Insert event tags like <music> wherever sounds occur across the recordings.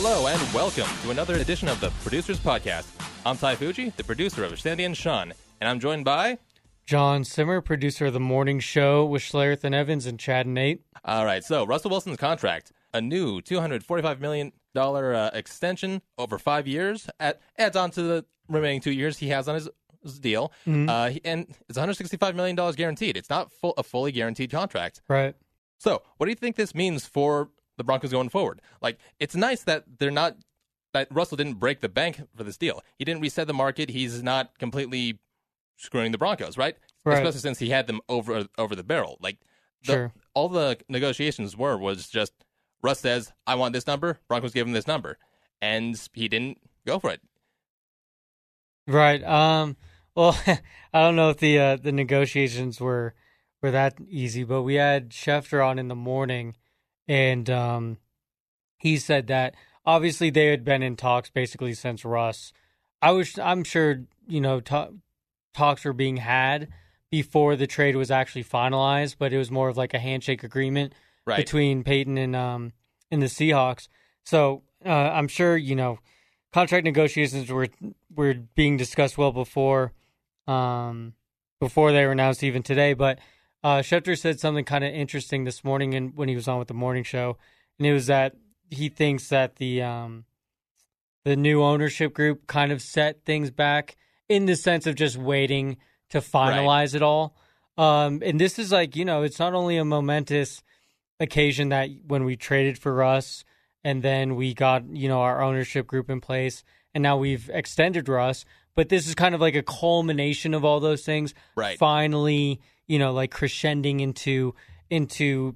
Hello and welcome to another edition of the Producers Podcast. I'm Ty Fujii, the producer of Sandy and Sean, and I'm joined by. John Simmer, producer of the morning show with Schlereth and Evans and Chad and Nate. All right, so Russell Wilson's contract, a new $245 million uh, extension over five years, at, adds on to the remaining two years he has on his, deal, uh, and it's $165 million guaranteed. It's not full, a fully guaranteed contract. Right. So, what do you think this means for the Broncos going forward? Like, it's nice that they're not that Russell didn't break the bank for this deal. He didn't reset the market. He's not completely screwing the Broncos, right? Right. Especially since he had them over over the barrel. Like, the, Sure. all the negotiations were was just Russ says, "I want this number." Broncos gave him this number, and he didn't go for it. Right. Um. Well, <laughs> I don't know if the uh, the negotiations were were that easy, but we had Schefter on in the morning, and um, he said that obviously they had been in talks basically since Russ. I was, I'm sure, you know, ta- talks were being had before the trade was actually finalized, but it was more of like a handshake agreement Right. between Paton and um and the Seahawks. So uh, I'm sure you know contract negotiations were were being discussed well before um before they were announced even today. But uh, Schefter said something kind of interesting this morning and when he was on with the morning show, and it was that he thinks that the um the new ownership group kind of set things back in the sense of just waiting to finalize it all. Um, and this is like, you know, it's not only a momentous occasion that when we traded for Russ and then we got, you know, our ownership group in place and now we've extended Russ, but this is kind of like a culmination of all those things. Right. Finally, you know, like crescending into into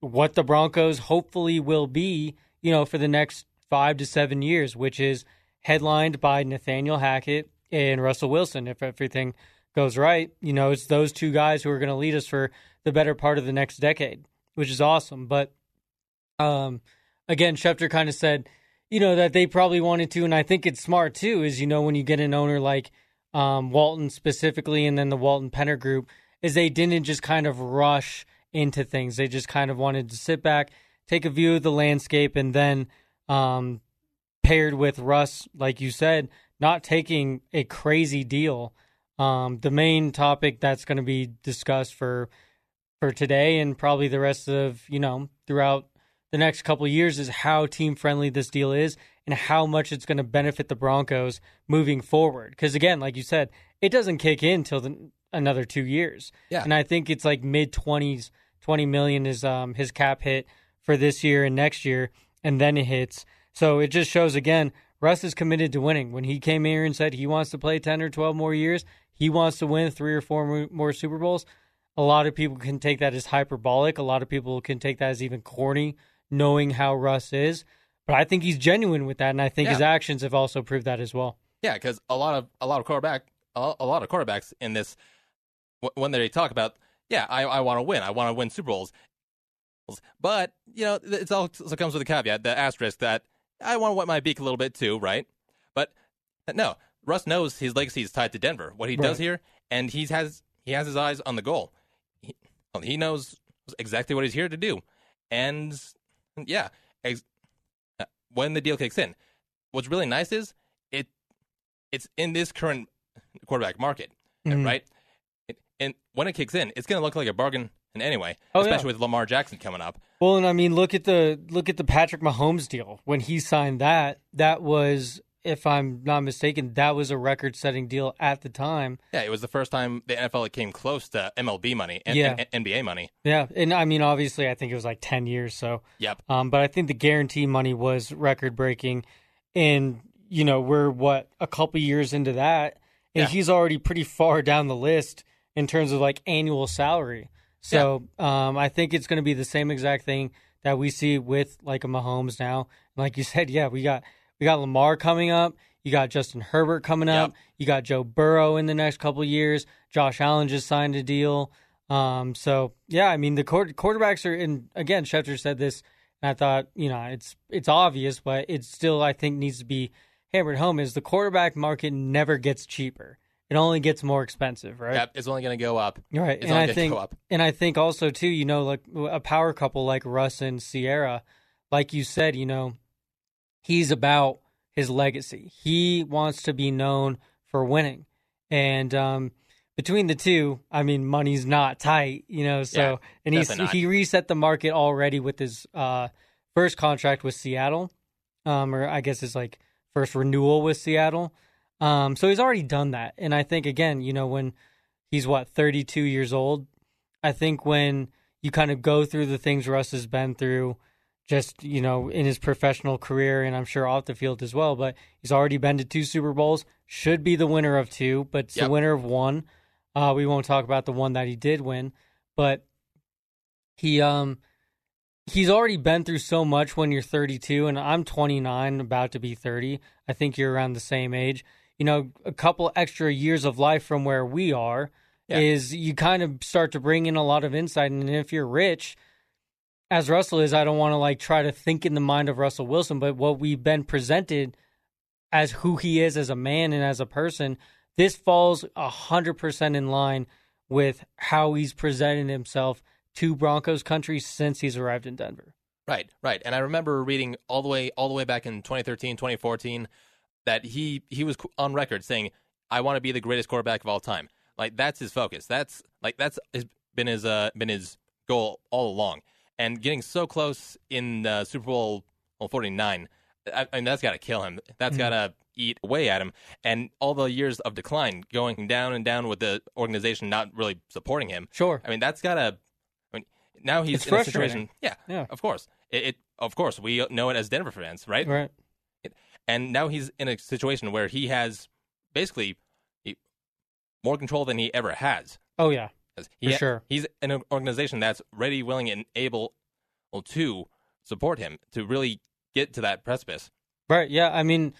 what the Broncos hopefully will be, you know, for the next five to seven years, which is headlined by Nathaniel Hackett and Russell Wilson. If everything goes right, you know, it's those two guys who are going to lead us for the better part of the next decade, which is awesome. But um, again, Schefter kind of said, you know, that they probably wanted to, and I think it's smart too, is, you know, when you get an owner like um, Walton specifically and then the Walton Penner group, is they didn't just kind of rush into things. They just kind of wanted to sit back, take a view of the landscape, and then um, paired with Russ, like you said, not taking a crazy deal. Um, the main topic that's going to be discussed for for today and probably the rest of you know throughout the next couple years is how team friendly this deal is and how much it's going to benefit the Broncos moving forward. Because again, like you said, it doesn't kick in till the, another two years. Yeah. and I think it's like mid twenties. Twenty million is um, his cap hit for this year and next year, and then it hits. So it just shows again, Russ is committed to winning. When he came here and said he wants to play ten or twelve more years, he wants to win three or four more Super Bowls. A lot of people can take that as hyperbolic. A lot of people can take that as even corny, knowing how Russ is. But I think he's genuine with that, and I think his actions have also proved that as well. Yeah, because a lot of a lot of quarterback a, a lot of quarterbacks in this when they talk about yeah I, I want to win. I want to win Super Bowls, but you know it's all it comes with a caveat the asterisk that I want to wet my beak a little bit too right, but no Russ knows his legacy is tied to Denver. What he does here and he has he has his eyes on the goal. He, he knows exactly what he's here to do. And yeah ex- uh, when the deal kicks in what's really nice is it it's in this current quarterback market, Mhm. right? And when it kicks in, it's going to look like a bargain in any way, Oh, yeah. especially with Lamar Jackson coming up. Well, and I mean, look at the look at the Patrick Mahomes deal. When he signed that, that was, if I'm not mistaken, that was a record-setting deal at the time. Yeah, it was the first time the NFL came close to MLB money and, Yeah. and NBA money. Yeah, and I mean, obviously, I think it was like ten years. So, Yep. um, but I think the guarantee money was record-breaking, and you know, we're what a couple years into that, and Yeah. he's already pretty far down the list in terms of like annual salary. So, um, I think it's going to be the same exact thing that we see with like a Mahomes now. Like you <laughs> said, yeah, we got we got Lamar coming up. You got Justin Herbert coming up. Yep. You got Joe Burrow in the next couple of years. Josh Allen just signed a deal. Um, so yeah, I mean the quar- quarterbacks are in. Again, Schefter said this, and I thought you know it's it's obvious, but it still I think needs to be hammered home. Is the quarterback market never gets cheaper? It only gets more expensive, right? Yep, it's only going to go up. Right, It's and only I think, go up. and I think also too, you know, like a power couple like Russ and Ciara, like you said, you know, he's about his legacy. He wants to be known for winning. And um, between the two, I mean, money's not tight, you know. So, Yeah, and he's not. he reset the market already with his uh, first contract with Seattle, um, or I guess his like first renewal with Seattle. Um, so he's already done that, and I think again, you know, when he's what thirty two years old, I think when you kind of go through the things Russ has been through, just you know, in his professional career, and I'm sure off the field as well. But he's already been to two Super Bowls, should be the winner of two, but it's Yep. the winner of one. Uh, we won't talk about the one that he did win, but he um he's already been through so much when you're 32 and I'm 29 about to be 30 I think you're around the same age you know a couple extra years of life from where we are Yeah. is you kind of start to bring in a lot of insight and if you're rich as Russell is I don't want to like try to think in the mind of Russell Wilson but what we've been presented as who he is as a man and as a person this falls 100% in line with how he's presented himself to Broncos country since he's arrived in Denver. Right, right. And I remember reading all the way all the way back in 2013, 2014 that he he was on record saying, "I want to be the greatest quarterback of all time." Like that's his focus. That's like that's his, been his uh been his goal all along. And getting so close in uh, Super Bowl well, 49, I, I mean that's got to kill him. That's got to eat away at him. And all the years of decline going down and down with the organization not really supporting him. Sure. I mean, that's got to. I mean, now he's It's in a situation. Yeah, Yeah. of course. It, it, of course, we know it as Denver fans, right? Right. And now he's in a situation where he has basically more control than he ever has. Oh yeah, He, For sure. He's in an organization that's ready, willing, and able to support him to really get to that precipice. Right. Yeah. I mean,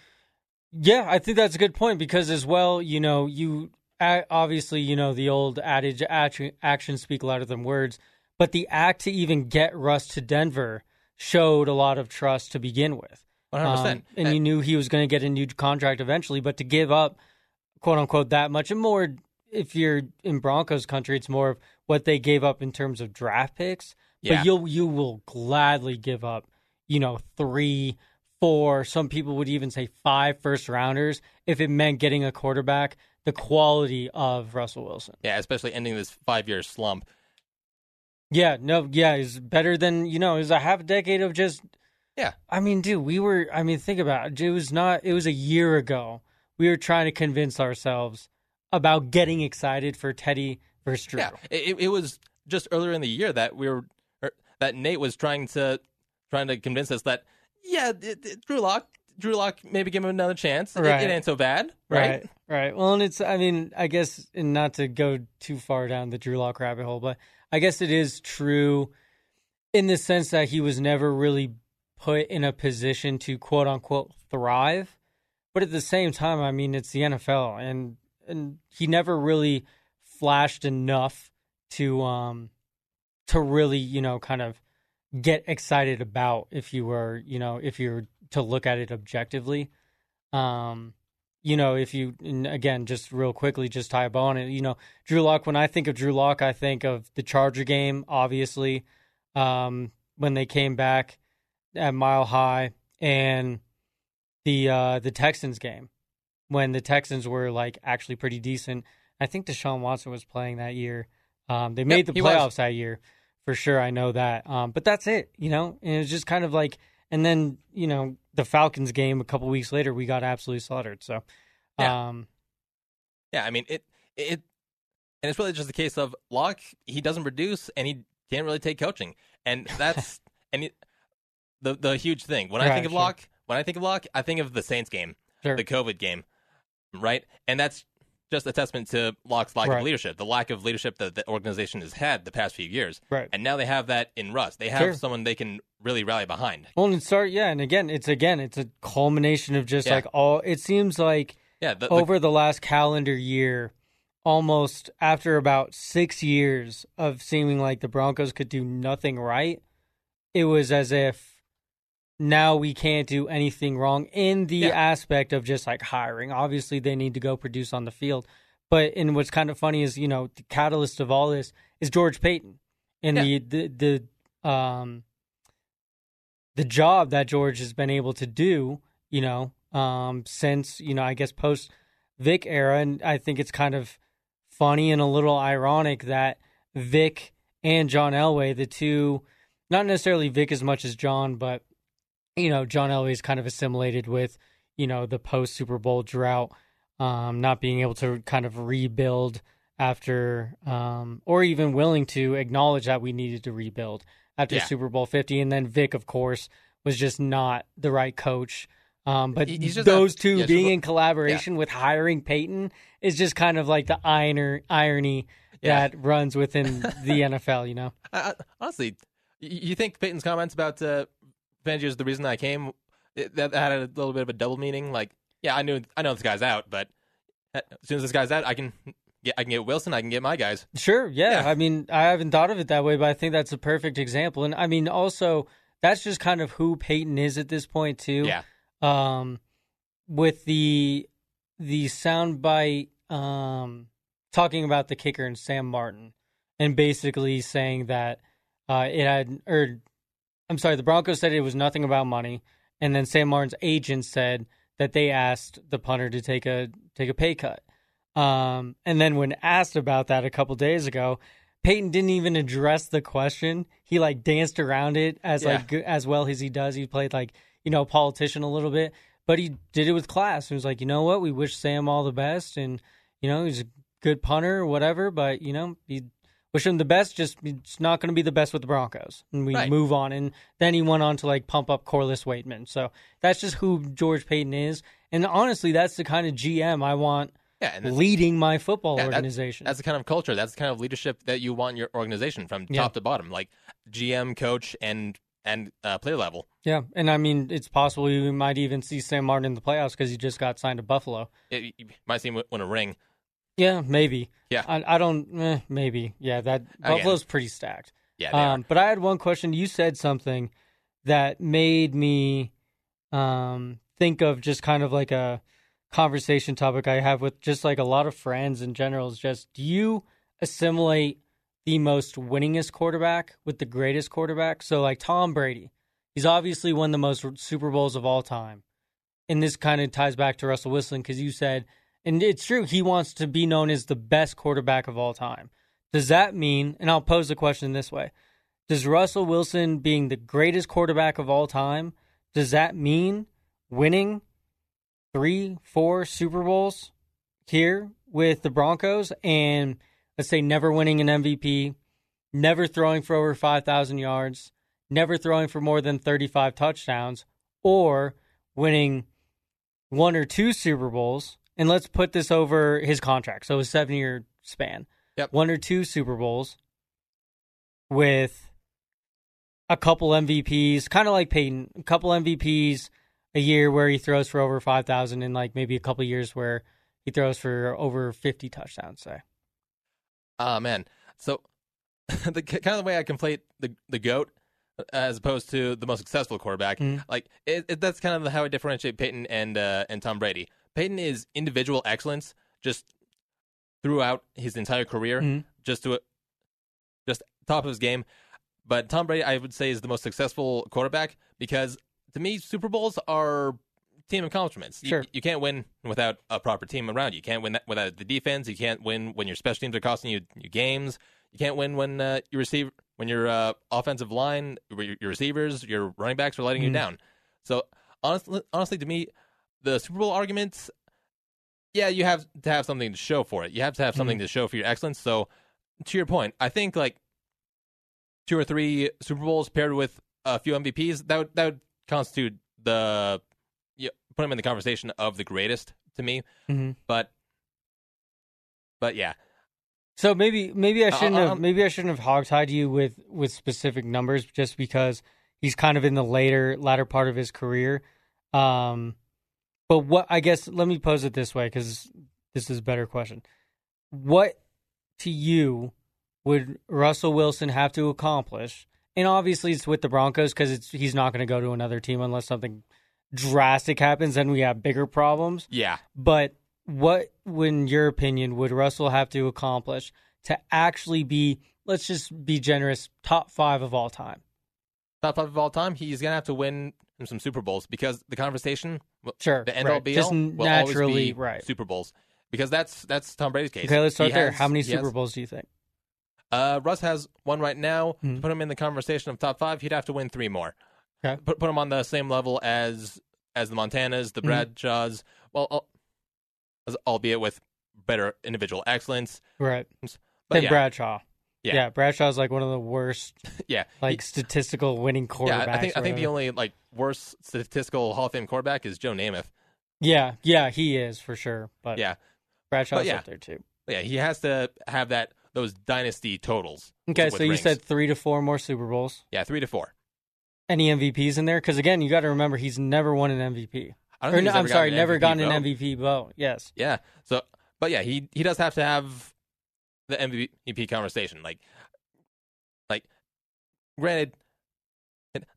yeah, I think that's a good point because as well, you know, you obviously, you know, the old adage, action, actions speak louder than words, but the act to even get Russ to Denver showed a lot of trust to begin with. 100%. Um, and you knew he was going to get a new contract eventually, but to give up, quote unquote, that much and more, if you're in Broncos country, it's more of what they gave up in terms of draft picks. Yeah. But you'll you will gladly give up, you know, three, four. Some people would even say five first rounders if it meant getting a quarterback the quality of Russell Wilson. yeah, especially ending this five year slump. Yeah, no, yeah, he's better than you know. Is a half decade of just Yeah. I mean, dude, we were. I mean, think about it. It was not. It was a year ago. We were trying to convince ourselves about getting excited for Teddy versus Drew. Yeah, it, it was just earlier in the year that we were er, that Nate was trying to trying to convince us that yeah, it, it- Drew Lock, Drew Lock, maybe give him another chance. It- Right. It, ain't so bad, right? right, right. Well, and it's. I mean, I guess, and not to go too far down the Drew Lock rabbit hole, but I guess it is true in the sense that he was never really put in a position to quote unquote thrive. But at the same time, I mean, it's the NFL, and and he never really flashed enough to um to really you know kind of get excited about if you were you know if you're to look at it objectively. Um, you know, if you again, just real quickly, just tie a bow on it. You know, Drew Lock. When I think of Drew Lock, I think of the Charger game, obviously, um, when they came back at Mile High, and the uh, the Texans game when the Texans were like actually pretty decent. I think Deshaun Watson was playing that year. Um, they made the he was. playoffs that year for sure. I know that. Um, but that's it, you know. And it was just kind of like, and then you know the Falcons game a couple weeks later, we got absolutely slaughtered. So, Yeah. um, Yeah, I mean it it and it's really just a case of Lock. He doesn't produce, and he can't really take coaching, and that's <laughs> and it, the the huge thing when I think of sure. Lock. When I think of Lock, I think of the Saints game, sure. the COVID game, right? And that's just a testament to Lock's lack Right. of leadership, the lack of leadership that the organization has had the past few years. right. And now they have that in Russ. They have Sure. someone they can really rally behind. Well, and start, yeah, and again, it's again, it's a culmination of just Yeah. like all. It seems like Yeah, the, the- over the last calendar year, almost after about six years of seeming like the Broncos could do nothing right, it was as if now we can't do anything wrong in the Yeah. aspect of just like hiring. Obviously, they need to go produce on the field. But and what's kind of funny is you know the catalyst of all this is George Paton and Yeah. the the the um the job that George has been able to do, you know, um, since you know, I guess post Vic era, and I think it's kind of funny and a little ironic that Vic and John Elway, the two, not necessarily Vic as much as John, but you know, John Elway's kind of assimilated with you know the post Super Bowl drought, um, not being able to kind of rebuild after, um, or even willing to acknowledge that we needed to rebuild after Yeah. Super Bowl fifty, and then Vic, of course, was just not the right coach. Um, but He- he's just those two yeah, being in collaboration with hiring Paton is just kind of like the iron, irony Yeah. that runs within the NFL. You know, <laughs> I, I, honestly, you think Paton's comments about uh, Is the reason I came? It, that had a little bit of a double meaning. Like, yeah, I knew I know this guy's out, but as soon as this guy's out, I can get I can get Wilson, I can get my guys. Sure, yeah. Yeah. I mean, I haven't thought of it that way, but I think that's a perfect example. And I mean, also, that's just kind of who Paton is at this point, too. Yeah, Um, with the the soundbite um talking about the kicker and Sam Martin, and basically saying that uh, it had, or I'm sorry, the Broncos said it was nothing about money, and then Sam Martin's agent said that they asked the punter to take a take a pay cut. Um, and then when asked about that a couple days ago, Paton didn't even address the question. He like danced around it as Yeah. like as well as he does. He played like you know politician a little bit, but he did it with class. He was like, you know what, we wish Sam all the best, and you know he's a good punter or whatever, but you know he wish him the best. Just it's not going to be the best with the Broncos, and we Right. move on. And then he went on to like pump up Corliss Waitman. So that's just who George Paton is, and honestly, that's the kind of GM I want yeah, leading my football yeah, that- organization. that's the kind of culture, that's the kind of leadership that you want in your organization from Yeah. top to bottom, like GM, coach, and and uh, player level. yeah, and I mean, it's possible we might even see Sam Martin in the playoffs because he just got signed to Buffalo. It, you might see him win a ring. Yeah, maybe. Yeah. I, I don't. Eh, maybe. Yeah, that Again. Buffalo's pretty stacked. Yeah. Um, but I had one question. You said something that made me um, think of just kind of like a conversation topic I have with just like a lot of friends in general. Is just do you assimilate the most winningest quarterback with the greatest quarterback? So like Tom Brady, he's obviously won the most Super Bowls of all time, and this kind of ties back to Russell Wilson because you said, and it's true, he wants to be known as the best quarterback of all time. Does that mean, and I'll pose the question this way Does Russell Wilson being the greatest quarterback of all time, does that mean winning three, four Super Bowls here with the Broncos and let's say never winning an MVP, never throwing for over 5,000 yards, never throwing for more than 35 touchdowns, or winning one or two Super Bowls? And let's put this over his contract. So a seven year span. Yep. One or two Super Bowls with a couple MVPs, kind of like Peyton, a couple MVPs a year where he throws for over 5,000 and like maybe a couple years where he throws for over 50 touchdowns, say. Oh man, so <laughs> the kind of the way I conflate the the goat as opposed to the most successful quarterback, Mhm. like it, it, that's kind of how I differentiate Peyton and uh, and Tom Brady. Peyton is individual excellence just throughout his entire career, Mhm. just to just top of his game. But Tom Brady, I would say, is the most successful quarterback because to me, Super Bowls are team accomplishments. You- Sure. You, can't win without a proper team around you. You can't win that without the defense. You can't win when your special teams are costing you, you games. You can't win when uh, you receive when your uh, offensive line, your, your receivers, your running backs are letting you Mhm. down. So honestly, honestly, to me, the Super Bowl arguments, yeah, you have to have something to show for it. You have to have something to show for your excellence. So to your point, I think like two or three Super Bowls paired with a few MVPs that would that would constitute the yeah, put him in the conversation of the greatest to me. Mm-hmm. But but yeah, So maybe maybe I Uh, shouldn't uh, have um, maybe I shouldn't have hogtied you with with specific numbers just because he's kind of in the later latter part of his career. Um, but what I guess let me pose it this way because this is a better question. What to you would Russell Wilson have to accomplish? And obviously it's with the Broncos because he's not going to go to another team unless something drastic happens. Then we have bigger problems. yeah. But what, in your opinion, would Russell have to accomplish to actually be, let's just be generous, top five of all time? top five of all time, he's gonna have to win some Super Bowls because the conversation, Sure, the end right. all be Just all, will always naturally, be right. Super Bowls because that's that's Tom Brady's case. Okay, let's start He there. has- How many he has- Super Bowls do you think? Uh, Russ has one right now. Mhm. To put him in the conversation of top five, he'd have to win three more. Okay. Put put him on the same level as as the Montanas, the Mhm. Bradshaws. Well, al- albeit with better individual excellence. Right. But yeah, Bradshaw. Yeah. yeah, Bradshaw's like one of the worst, <laughs> yeah, like statistical winning quarterbacks. yeah. I think I think the only like worst statistical Hall of Fame quarterback is Joe Namath. Yeah, yeah, he is for sure. But Yeah, Bradshaw's But yeah. up there too. yeah. He has to have that those dynasty totals. Okay, so you rings. said three to four more Super Bowls. yeah, three to four. Any MVPs in there? Because again, you got to remember he's never won an MVP. I think no, sorry, gotten never gotten vote. an MVP vote. Yes. Yeah. So, but yeah, he he does have to have the MVP conversation. Like, like, granted,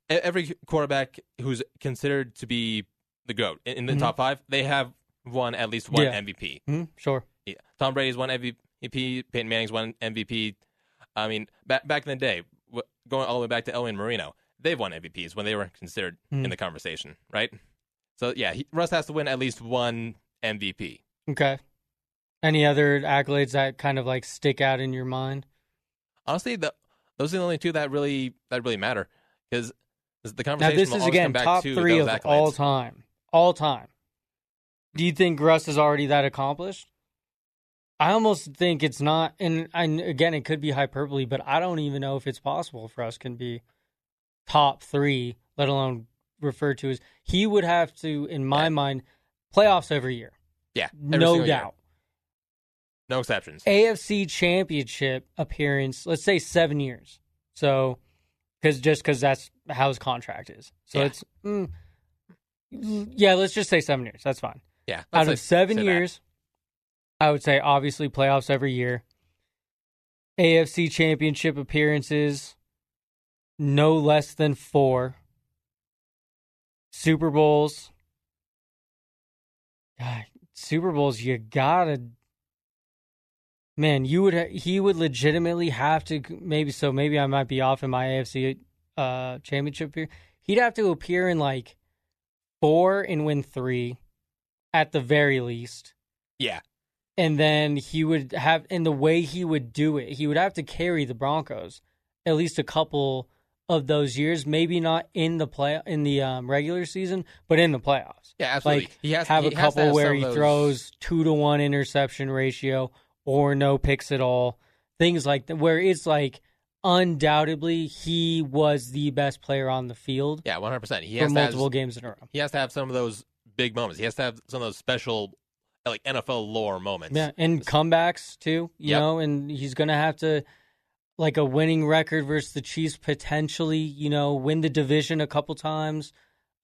every quarterback who's considered to be the goat in, in the Mhm. top five, they have won at least one Yeah. MVP. hmm Sure. Yeah. Tom Brady's won MVP. Peyton Manning's won MVP. I mean, back back in the day, going all the way back to Elway and Marino, they've won MVPs when they were considered Mhm. in the conversation, right? So yeah, he, Russ has to win at least one MVP. Okay. Any other accolades that kind of like stick out in your mind? honestly, the, those are the only two that really that really matter because the conversation. Now, this is again top to three of accolades. all time. All time. Do you think Russ is already that accomplished? I almost think it's not, and, and again, it could be hyperbole, but I don't even know if it's possible for us can be top three, let alone referred to as. He would have to, in my Yeah. mind, playoffs every year, Yeah, every no doubt. year. No exceptions. AFC Championship appearance, let's say seven years. So, because just because that's how his contract is. So Yeah. it's, mm, yeah, let's just say seven years. That's fine. yeah, Out of seven say that. years, I would say obviously playoffs every year. AFC Championship appearances, no less than four. Super Bowls. God, Super Bowls, you gotta. Man, you would he would legitimately have to maybe so maybe I might be off in my AFC uh championship here. He'd have to appear in like four and win three at the very least. Yeah, And then he would have in the way he would do it, he would have to carry the Broncos at least a couple of those years, maybe not in the play in the um, regular season, but in the playoffs. yeah, absolutely. Like he has to have he a couple have where he those- throws two to one interception ratio or no picks at all, things like that, where it's like undoubtedly he was the best player on the field Yeah, one hundred percent. He has to have, multiple games in a row. he has to have some of those big moments. He has to have some of those special like NFL lore moments. Yeah, and comebacks too. You Yep. know, and he's gonna have to like a winning record versus the Chiefs potentially. You know, win the division a couple times.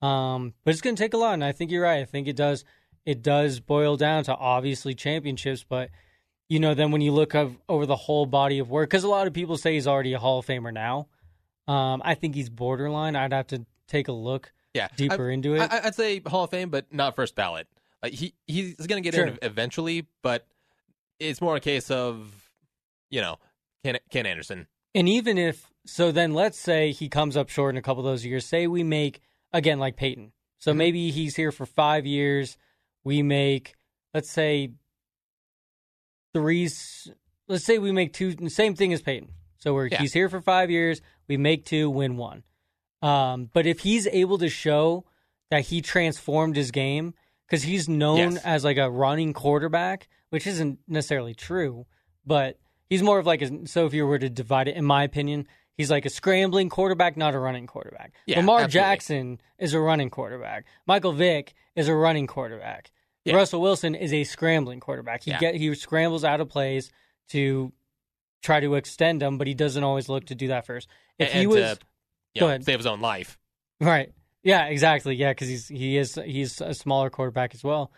Um, but it's gonna take a lot, and I think you're right. I think it does. It does boil down to obviously championships, but you know, then when you look of, over the whole body of work, because a lot of people say he's already a Hall of Famer now. Um, I think he's borderline. I'd have to take a look yeah, deeper I, into it. I, I'd say Hall of Fame, but not first ballot. Like he he's going to get Sure. in eventually, but it's more a case of you know Ken Ken Anderson. And even if so, then let's say he comes up short in a couple of those years. Say we make again like Peyton. So Mhm. maybe he's here for five years. We make let's say three. Let's say we make two. Same thing as Peyton. So we're Yeah. he's here for five years. We make two, win one. Um, but if he's able to show that he transformed his game because he's known Yes. as like a running quarterback, which isn't necessarily true, but he's more of like a. So if you were to divide it, in my opinion, he's like a scrambling quarterback, not a running quarterback. Yeah, Lamar absolutely. Jackson is a running quarterback. Michael Vick is a running quarterback. Yeah. Russell Wilson is a scrambling quarterback. He Yeah. get he scrambles out of plays to try to extend them, but he doesn't always look to do that first. If and, he was to, you Go know, ahead. save his own life. Right. Yeah, exactly. Yeah, because he's he is he's a smaller quarterback as well.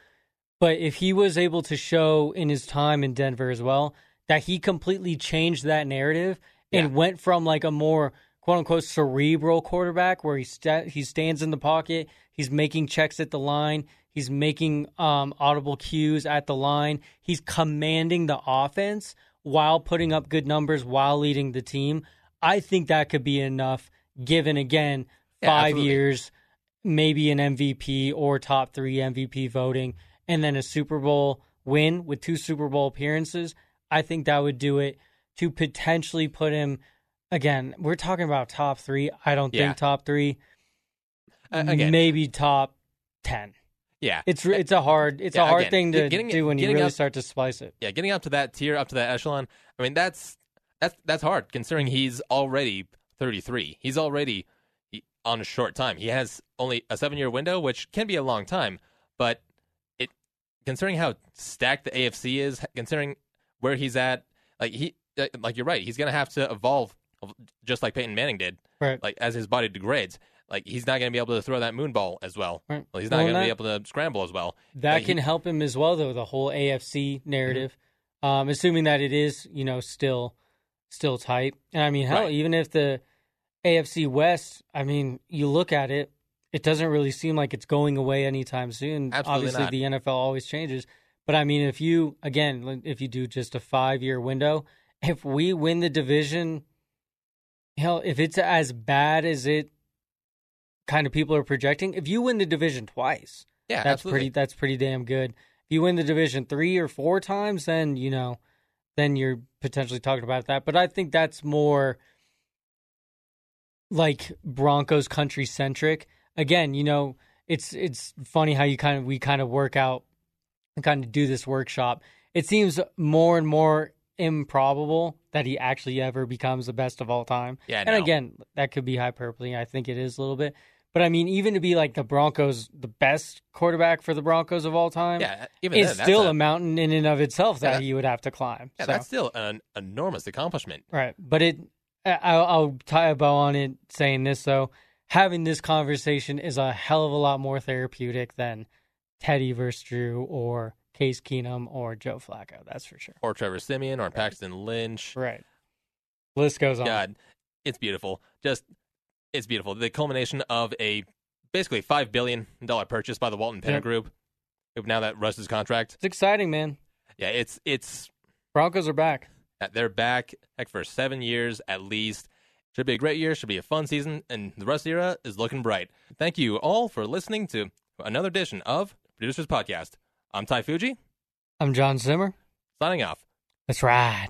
But if he was able to show in his time in Denver as well that he completely changed that narrative and Yeah. went from like a more quote unquote cerebral quarterback where he sta- he stands in the pocket, he's making checks at the line, he's making um, audible cues at the line, he's commanding the offense while putting up good numbers while leading the team. I think that could be enough given again Yeah, five absolutely. years, maybe an MVP or top three MVP voting, and then a Super Bowl win with two Super Bowl appearances, I think that would do it to potentially put him. Again, we're talking about top three. I don't Yeah. think top three. Uh, again, maybe top ten. Yeah, It's it's a hard it's Yeah, a hard again, thing to getting- do when you really up- start to splice it. yeah, getting up to that tier, up to that echelon. I mean, that's that's that's hard considering he's already 33. He's already on a short time. He has only a seven year window, which can be a long time, but it considering how stacked the AFC is, considering where he's at, like he, like you're right, he's gonna have to evolve just like Peyton Manning did, Right. like as his body degrades. Like he's not gonna be able to throw that moon ball as well. Right. Well, he's not Well, gonna be able to scramble as well. That Like, he- can help him as well, though. The whole AFC narrative, Mm-hmm. um, assuming that it is, you know, still, still tight. And I mean, hell, Right. even if the AFC West, I mean, you look at it, it doesn't really seem like it's going away anytime soon. Absolutely Obviously, not. the NFL always changes, but I mean, if you again, if you do just a five-year window, if we win the division, hell, if it's as bad as it kind of people are projecting, if you win the division twice yeah, that's absolutely. pretty that's pretty damn good. If you win the division three or four times, then you know, then you're potentially talking about that. But I think that's more like Broncos country centric. Again, you know, it's it's funny how you kind of we kind of work out and kind of do this workshop. It seems more and more improbable that he actually ever becomes the best of all time. Yeah, and no. again, that could be hyperbole. I think it is a little bit. But I mean, even to be like the Broncos, the best quarterback for the Broncos of all time, Yeah, even is then, still a, a, mountain in and of itself that Yeah, that- he would have to climb. yeah, So, that's still an enormous accomplishment. right. But it, I- I'll, I'll tie a bow on it saying this though: having this conversation is a hell of a lot more therapeutic than Teddy versus Drew or Case Keenum or Joe Flacco. That's for sure. Or Trevor Siemian or Paxton Lynch. Right. List goes on. God, it's beautiful. Just it's beautiful. The culmination of a basically five billion dollar purchase by the Walton Penner Yep. Group. Now that Russ's contract, It's exciting, man. yeah, it's it's Broncos are back. they're back heck for seven years at least. Should be a great year. Should be a fun season, and the Russ era is looking bright. Thank you all for listening to another edition of Producers Podcast. I'm Ty Fujii, I'm John Simmer. signing off. That's right.